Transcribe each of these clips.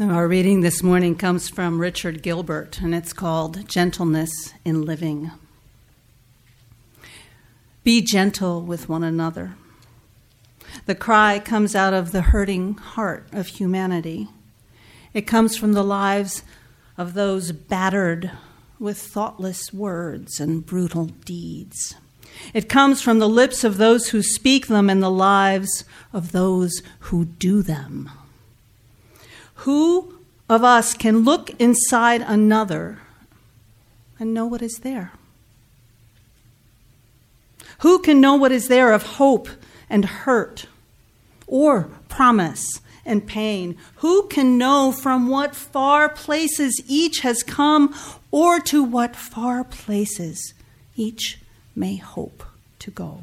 Our reading this morning comes from Richard Gilbert, and it's called Gentleness in Living. Be gentle with one another. The cry comes out of the hurting heart of humanity. It comes from the lives of those battered with thoughtless words and brutal deeds. It comes from the lips of those who speak them and the lives of those who do them. Who of us can look inside another and know what is there? Who can know what is there of hope and hurt, or promise and pain? Who can know from what far places each has come, or to what far places each may hope to go?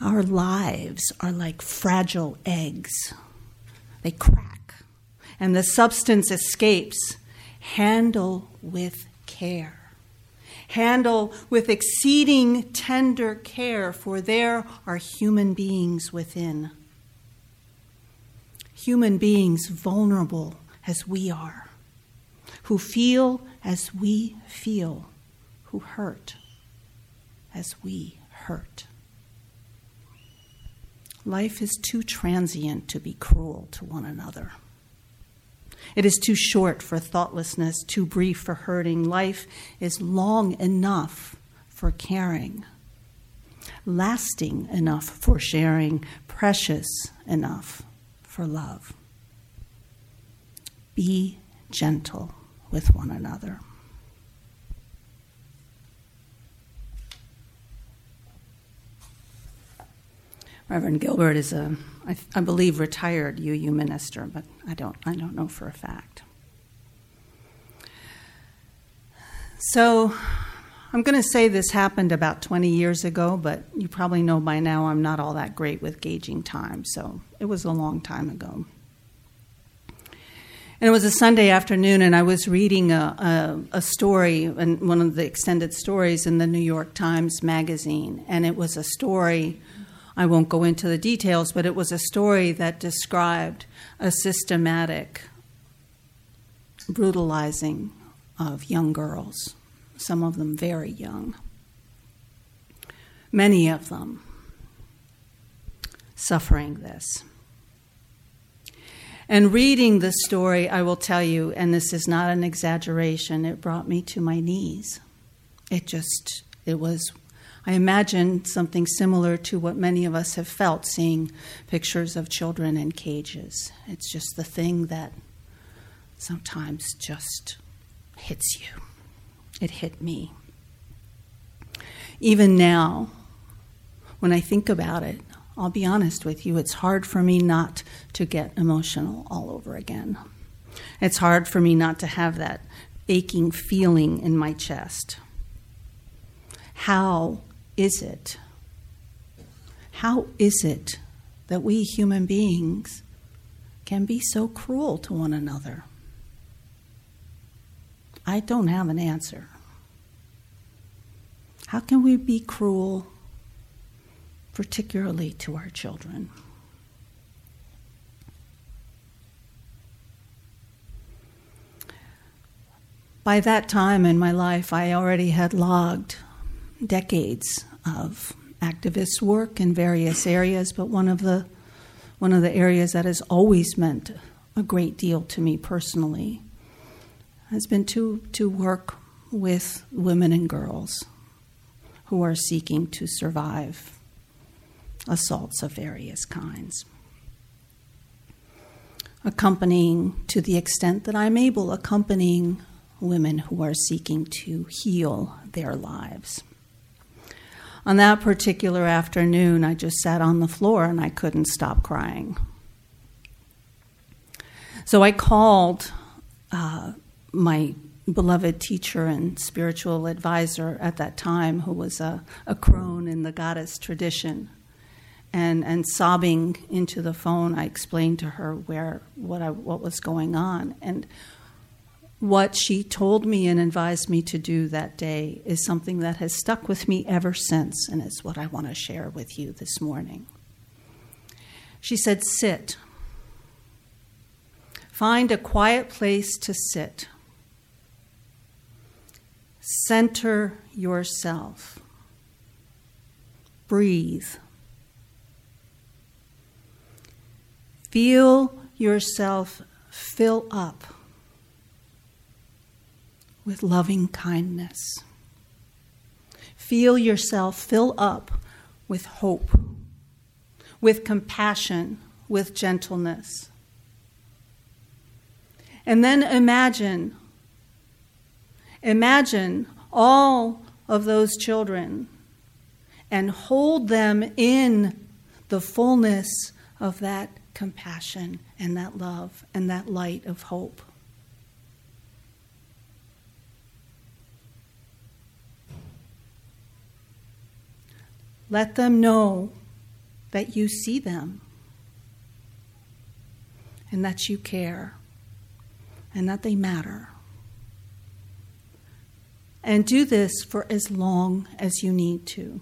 Our lives are like fragile eggs they crack, and the substance escapes. Handle with care. Handle with exceeding tender care, for there are human beings within. Human beings vulnerable as we are, who feel as we feel, who hurt as we hurt. Life is too transient to be cruel to one another. It is too short for thoughtlessness, too brief for hurting. Life is long enough for caring, lasting enough for sharing, precious enough for love. Be gentle with one another. Reverend Gilbert is a, I, I believe, retired UU minister, but I don't, I don't know for a fact. So I'm going to say this happened about 20 years ago, but you probably know by now I'm not all that great with gauging time, so it was a long time ago. And it was a Sunday afternoon, and I was reading a, a, a story, and one of the extended stories in the New York Times Magazine, and it was a story I won't go into the details, but it was a story that described a systematic brutalizing of young girls, some of them very young. Many of them suffering this. And reading the story, I will tell you, and this is not an exaggeration, it brought me to my knees. It just, it was I imagine something similar to what many of us have felt seeing pictures of children in cages. It's just the thing that sometimes just hits you. It hit me. Even now, when I think about it, I'll be honest with you, it's hard for me not to get emotional all over again. It's hard for me not to have that aching feeling in my chest. How is it? How is it that we human beings can be so cruel to one another? I don't have an answer. How can we be cruel, particularly to our children? By that time in my life, I already had logged decades of activist work in various areas, but one of the one of the areas that has always meant a great deal to me personally has been to, to work with women and girls who are seeking to survive assaults of various kinds. Accompanying, to the extent that I'm able, accompanying women who are seeking to heal their lives on that particular afternoon, I just sat on the floor and I couldn't stop crying. So I called uh, my beloved teacher and spiritual advisor at that time, who was a, a crone in the goddess tradition. And, and sobbing into the phone, I explained to her where what I, what was going on. And what she told me and advised me to do that day is something that has stuck with me ever since, and it's what I want to share with you this morning. She said, Sit. Find a quiet place to sit. Center yourself. Breathe. Feel yourself fill up with loving kindness. Feel yourself fill up with hope, with compassion, with gentleness. And then imagine, imagine all of those children and hold them in the fullness of that compassion and that love and that light of hope. Let them know that you see them and that you care and that they matter. And do this for as long as you need to.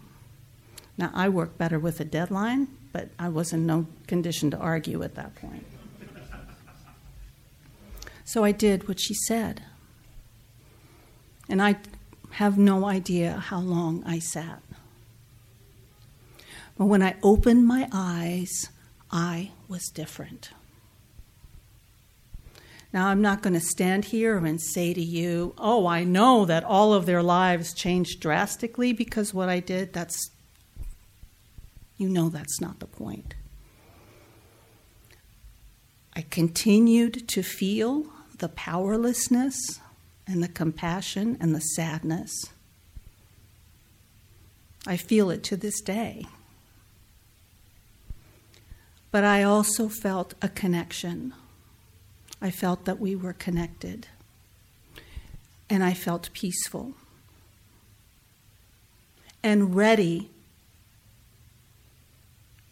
Now, I work better with a deadline, but I was in no condition to argue at that point. So I did what she said. And I have no idea how long I sat. But when I opened my eyes, I was different. Now, I'm not going to stand here and say to you, oh, I know that all of their lives changed drastically because what I did, that's, you know, that's not the point. I continued to feel the powerlessness and the compassion and the sadness. I feel it to this day but I also felt a connection. I felt that we were connected. And I felt peaceful and ready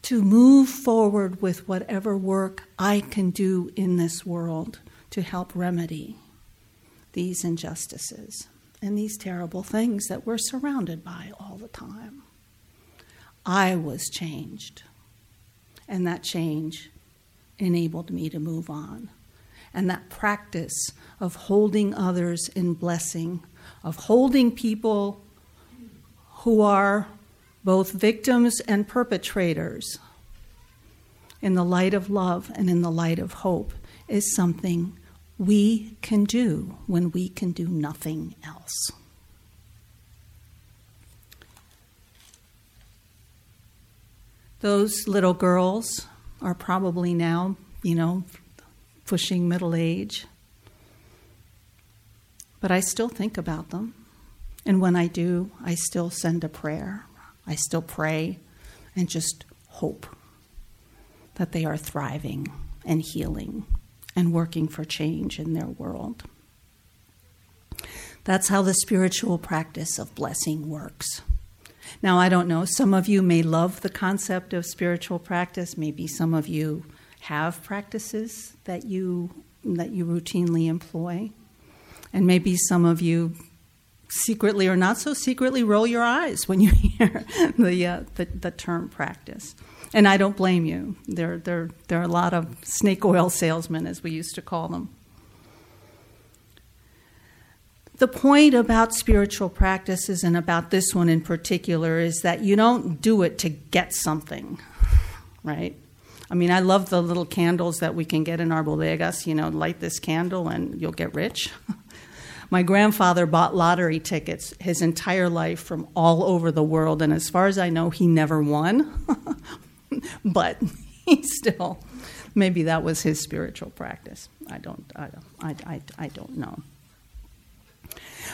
to move forward with whatever work I can do in this world to help remedy these injustices and these terrible things that we're surrounded by all the time. I was changed. And that change enabled me to move on. And that practice of holding others in blessing, of holding people who are both victims and perpetrators in the light of love and in the light of hope, is something we can do when we can do nothing else. Those little girls are probably now, you know, pushing middle age. But I still think about them. And when I do, I still send a prayer. I still pray and just hope that they are thriving and healing and working for change in their world. That's how the spiritual practice of blessing works. Now, I don't know, some of you may love the concept of spiritual practice. Maybe some of you have practices that you, that you routinely employ. And maybe some of you secretly or not so secretly roll your eyes when you hear the, uh, the, the, term practice. And I don't blame you. There, there, there are a lot of snake oil salesmen, as we used to call them, the point about spiritual practices and about this one in particular is that you don't do it to get something, right? I mean, I love the little candles that we can get in our bodegas, you know, light this candle and you'll get rich. My grandfather bought lottery tickets his entire life from all over the world, and as far as I know, he never won. but he still, maybe that was his spiritual practice. I don't, I, I, I, I don't know.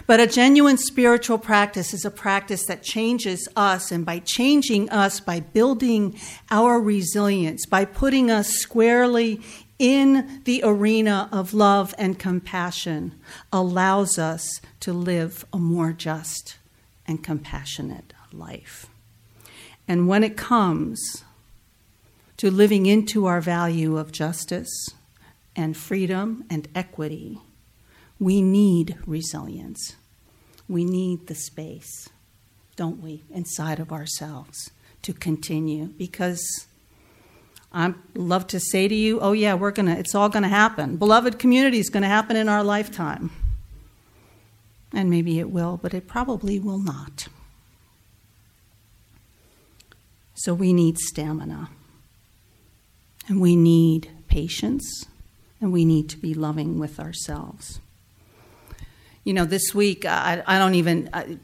But a genuine spiritual practice is a practice that changes us, and by changing us, by building our resilience, by putting us squarely in the arena of love and compassion, allows us to live a more just and compassionate life. And when it comes to living into our value of justice and freedom and equity, we need resilience. We need the space, don't we, inside of ourselves to continue because I love to say to you, oh yeah, we're gonna it's all gonna happen. Beloved community is gonna happen in our lifetime. And maybe it will, but it probably will not. So we need stamina. And we need patience. And we need to be loving with ourselves you know, this week I, I don't even, I,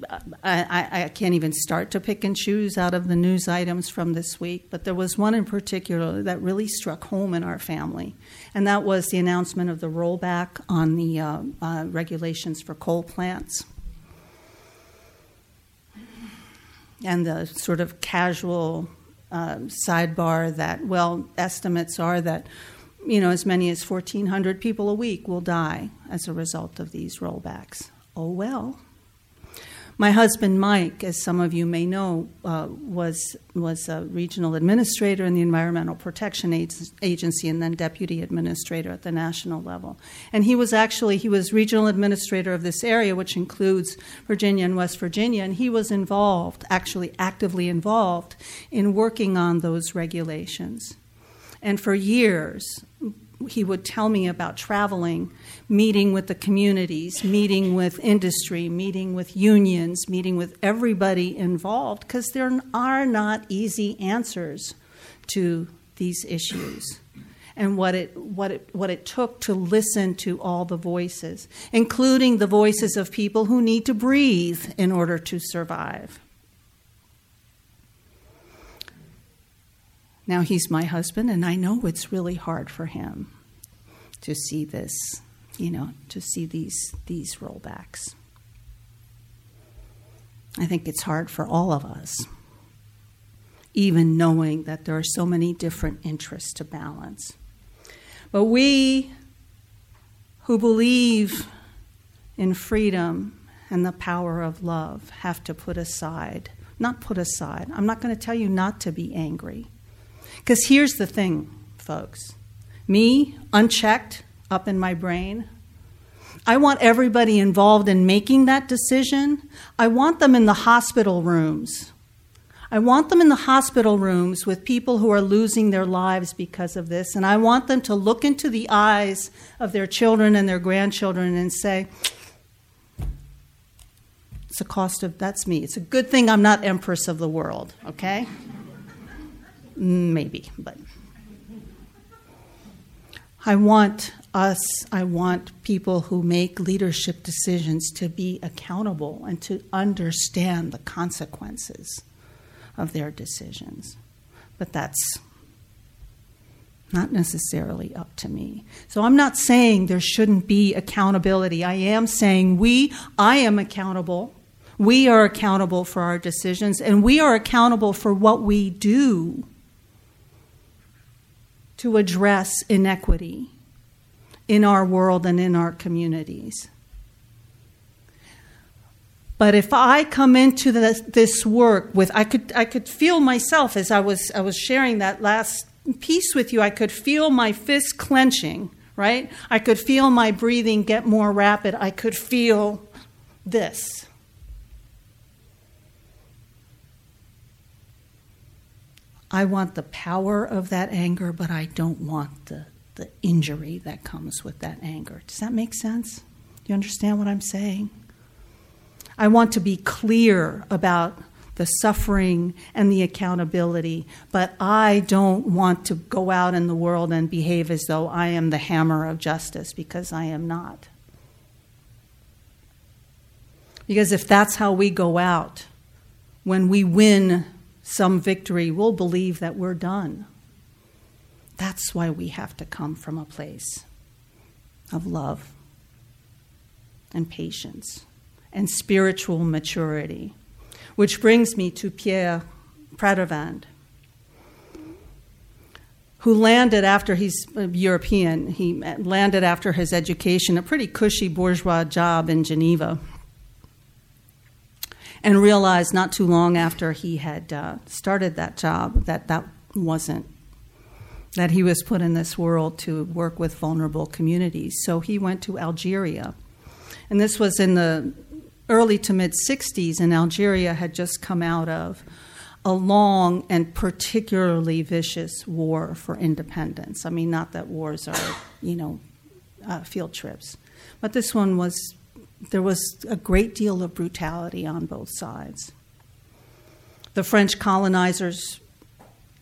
I, I, can't even start to pick and choose out of the news items from this week, but there was one in particular that really struck home in our family, and that was the announcement of the rollback on the uh, uh, regulations for coal plants. And the sort of casual uh, sidebar that, well, estimates are that you know, as many as 1,400 people a week will die as a result of these rollbacks. Oh well. My husband, Mike, as some of you may know, uh, was was a regional administrator in the Environmental Protection Agency and then deputy administrator at the national level. And he was actually he was regional administrator of this area, which includes Virginia and West Virginia, and he was involved, actually actively involved, in working on those regulations. And for years, he would tell me about traveling, meeting with the communities, meeting with industry, meeting with unions, meeting with everybody involved, because there are not easy answers to these issues. And what it, what, it, what it took to listen to all the voices, including the voices of people who need to breathe in order to survive. Now he's my husband, and I know it's really hard for him to see this, you know, to see these, these rollbacks. I think it's hard for all of us, even knowing that there are so many different interests to balance. But we who believe in freedom and the power of love have to put aside, not put aside. I'm not going to tell you not to be angry. Because here's the thing, folks me, unchecked, up in my brain. I want everybody involved in making that decision. I want them in the hospital rooms. I want them in the hospital rooms with people who are losing their lives because of this. And I want them to look into the eyes of their children and their grandchildren and say, it's a cost of, that's me. It's a good thing I'm not Empress of the world, okay? Maybe, but. I want us, I want people who make leadership decisions to be accountable and to understand the consequences of their decisions. But that's not necessarily up to me. So I'm not saying there shouldn't be accountability. I am saying we, I am accountable. We are accountable for our decisions, and we are accountable for what we do to address inequity in our world and in our communities. But if I come into this, this, work with, I could, I could feel myself as I was, I was sharing that last piece with you, I could feel my fist clenching, right? I could feel my breathing get more rapid. I could feel this. I want the power of that anger, but I don't want the, the injury that comes with that anger. Does that make sense? Do you understand what I'm saying? I want to be clear about the suffering and the accountability, but I don't want to go out in the world and behave as though I am the hammer of justice because I am not. Because if that's how we go out, when we win some victory, we'll believe that we're done. That's why we have to come from a place of love and patience and spiritual maturity. Which brings me to Pierre Pradervand, who landed after he's uh, European. He landed after his education, a pretty cushy bourgeois job in Geneva and realized not too long after he had uh, started that job that that wasn't that he was put in this world to work with vulnerable communities. So he went to Algeria. And this was in the early to mid 60s, and Algeria had just come out of a long and particularly vicious war for independence. I mean, not that wars are, you know, uh, field trips, but this one was, there was a great deal of brutality on both sides. The French colonizers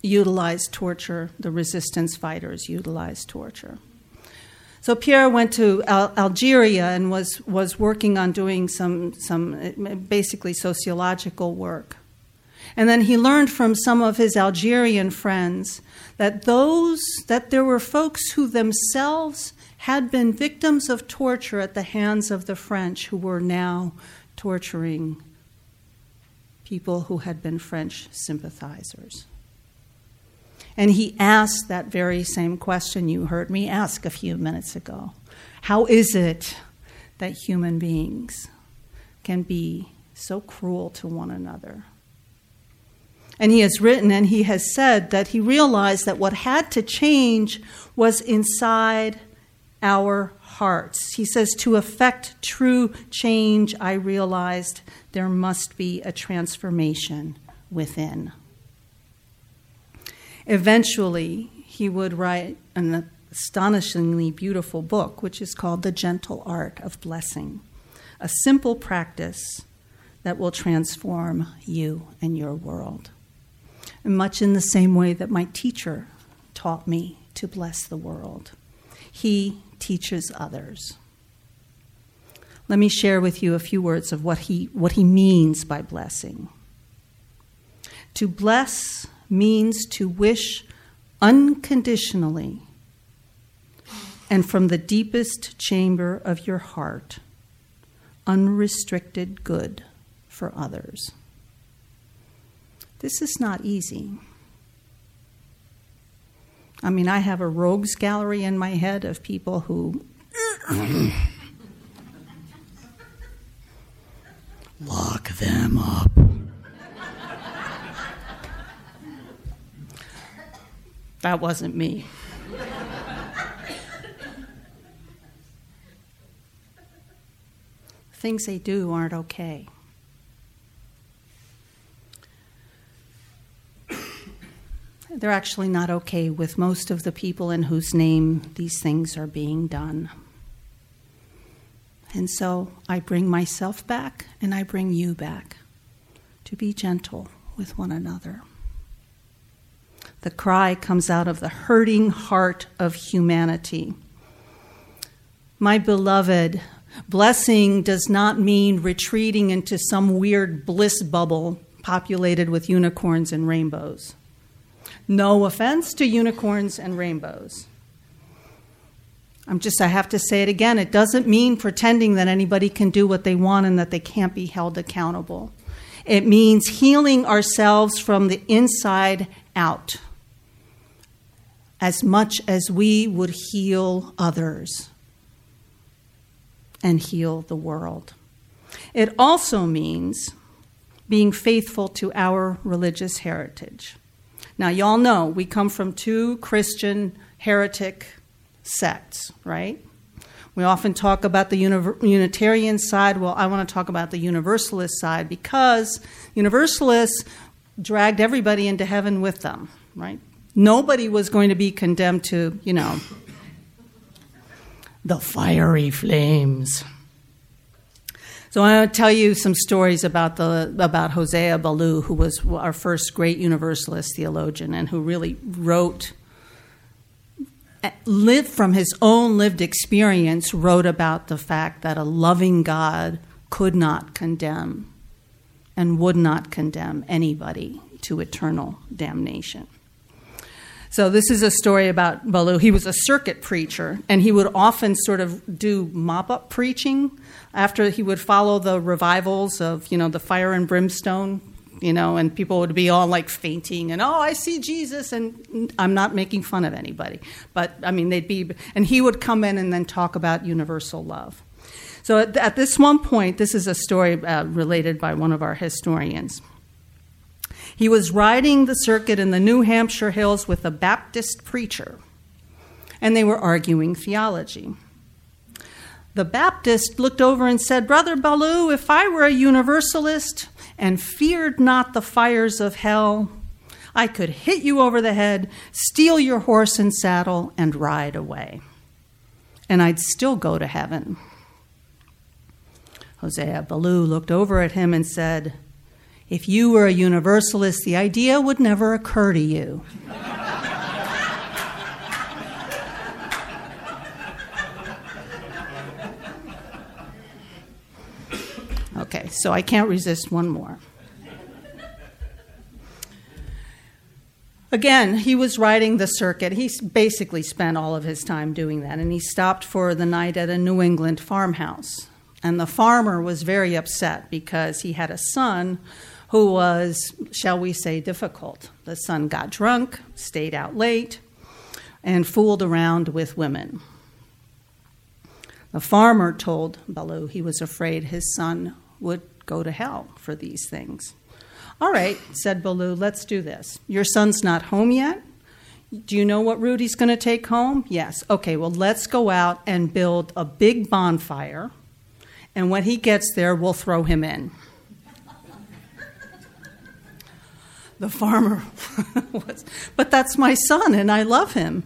utilized torture, the resistance fighters utilized torture. So Pierre went to Al- Algeria and was, was working on doing some, some basically sociological work. And then he learned from some of his Algerian friends that those that there were folks who themselves had been victims of torture at the hands of the French who were now torturing people who had been French sympathizers. And he asked that very same question you heard me ask a few minutes ago How is it that human beings can be so cruel to one another? And he has written and he has said that he realized that what had to change was inside our hearts. He says, To effect true change, I realized there must be a transformation within. Eventually, he would write an astonishingly beautiful book, which is called The Gentle Art of Blessing, a simple practice that will transform you and your world. And much in the same way that my teacher taught me to bless the world, he teaches others. Let me share with you a few words of what he, what he means by blessing. To bless means to wish unconditionally and from the deepest chamber of your heart unrestricted good for others. This is not easy. I mean, I have a rogues gallery in my head of people who. Lock them up. That wasn't me. Things they do aren't okay. They're actually not okay with most of the people in whose name these things are being done. And so I bring myself back and I bring you back to be gentle with one another. The cry comes out of the hurting heart of humanity. My beloved, blessing does not mean retreating into some weird bliss bubble populated with unicorns and rainbows. No offense to unicorns and rainbows. I'm just, I have to say it again. It doesn't mean pretending that anybody can do what they want and that they can't be held accountable. It means healing ourselves from the inside out as much as we would heal others and heal the world. It also means being faithful to our religious heritage. Now, y'all know we come from two Christian heretic sects, right? We often talk about the Unitarian side. Well, I want to talk about the Universalist side because Universalists dragged everybody into heaven with them, right? Nobody was going to be condemned to, you know, the fiery flames. So I want to tell you some stories about the about Hosea Ballou, who was our first great Universalist theologian and who really wrote eh, lived from his own lived experience wrote about the fact that a loving God could not condemn and would not condemn anybody to eternal damnation. So this is a story about Ballou. He was a circuit preacher, and he would often sort of do mop-up preaching after he would follow the revivals of, you know, the fire and brimstone, you know, and people would be all like fainting and, oh, I see Jesus. And I'm not making fun of anybody. But, I mean, they'd be, and he would come in and then talk about universal love. So at, at this one point, this is a story uh, related by one of our historians. He was riding the circuit in the New Hampshire hills with a Baptist preacher, and they were arguing theology. The Baptist looked over and said, Brother Ballou, if I were a Universalist and feared not the fires of hell, I could hit you over the head, steal your horse and saddle, and ride away. And I'd still go to heaven. Hosea Ballou looked over at him and said, If you were a universalist, the idea would never occur to you. Okay, so I can't resist one more. Again, he was riding the circuit. He basically spent all of his time doing that, and he stopped for the night at a New England farmhouse. And the farmer was very upset because he had a son who was, shall we say, difficult. The son got drunk, stayed out late, and fooled around with women. The farmer told Ballou he was afraid his son would go to hell for these things. All right, said Ballou, let's do this. Your son's not home yet? Do you know what Rudy's going to take home? Yes. Okay, well, let's go out and build a big bonfire, and when he gets there, we'll throw him in. The farmer was, but that's my son, and I love him.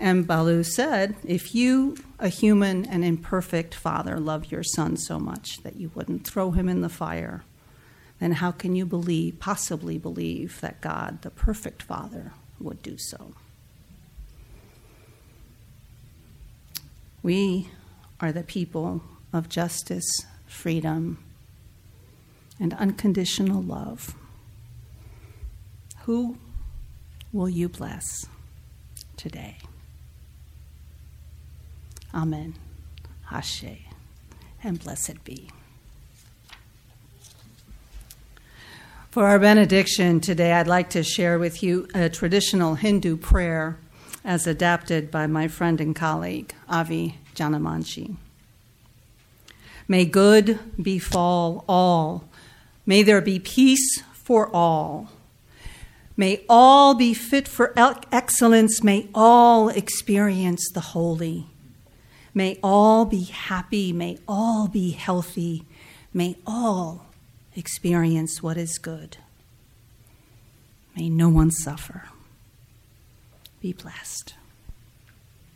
And Ballou said, If you, a human and imperfect father, love your son so much that you wouldn't throw him in the fire, then how can you believe, possibly believe that God, the perfect Father, would do so? We are the people of justice, freedom, and unconditional love. Who will you bless today? Amen. Ashe. And blessed be. For our benediction today, I'd like to share with you a traditional Hindu prayer as adapted by my friend and colleague, Abhi Janamanchi. May good befall all. May there be peace for all. May all be fit for excellence. May all experience the holy. May all be happy. May all be healthy. May all experience what is good. May no one suffer. Be blessed.